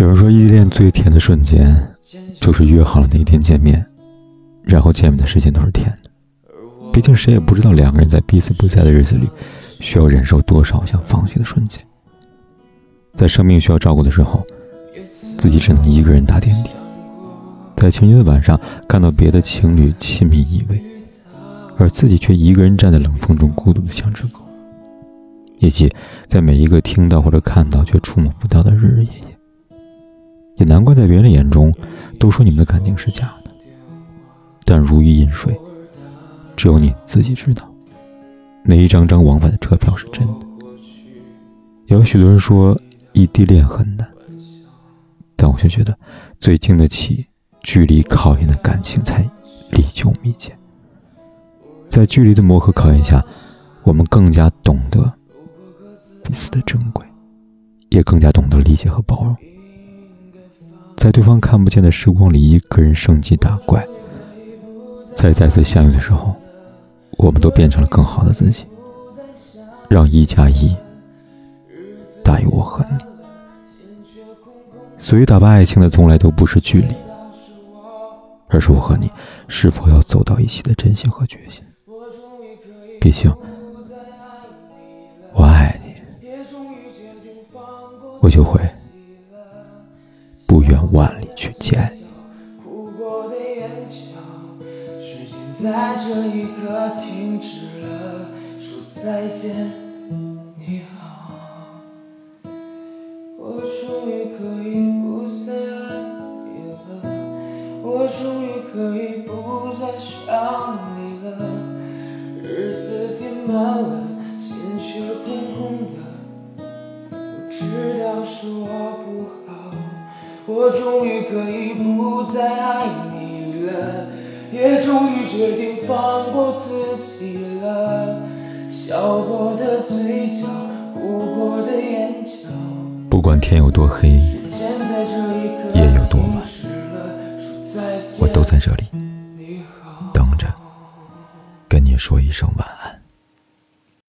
有人说，异地恋最甜的瞬间，就是约好了那天见面，然后见面的时间都是甜的。毕竟谁也不知道两个人在彼此不在的日子里，需要忍受多少想放弃的瞬间。在生命需要照顾的时候，自己只能一个人打点滴；在情人节的晚上，看到别的情侣亲密依偎，而自己却一个人站在冷风中孤独的像只狗。以及在每一个听到或者看到却触摸不到的日日夜夜。也难怪在别人眼中，都说你们的感情是假的。但如鱼饮水，只有你自己知道，哪一张张往返的车票是真的。有许多人说异地恋很难，但我却觉得，最经得起距离考验的感情才历久弥坚。在距离的磨合考验下，我们更加懂得彼此的珍贵，也更加懂得理解和包容。在对方看不见的时光里，一个人升级打怪。在再次相遇的时候，我们都变成了更好的自己。让一加一大于我和你。所以，打败爱情的从来都不是距离，而是我和你是否要走到一起的真心和决心。毕竟，我爱你，我就会。不远万里去见。哭过的眼角时间在这一刻停止了说再见你好我终于可以不再爱你了。我终于可以不再想你了。日子填满了心却空空的我知道是我不好。我终于可以不再爱你了，也终于决定放过自己了。笑过的嘴角，哭过的眼角。不管天有多黑，夜有多晚，我都在这里等着，跟你说一声晚安。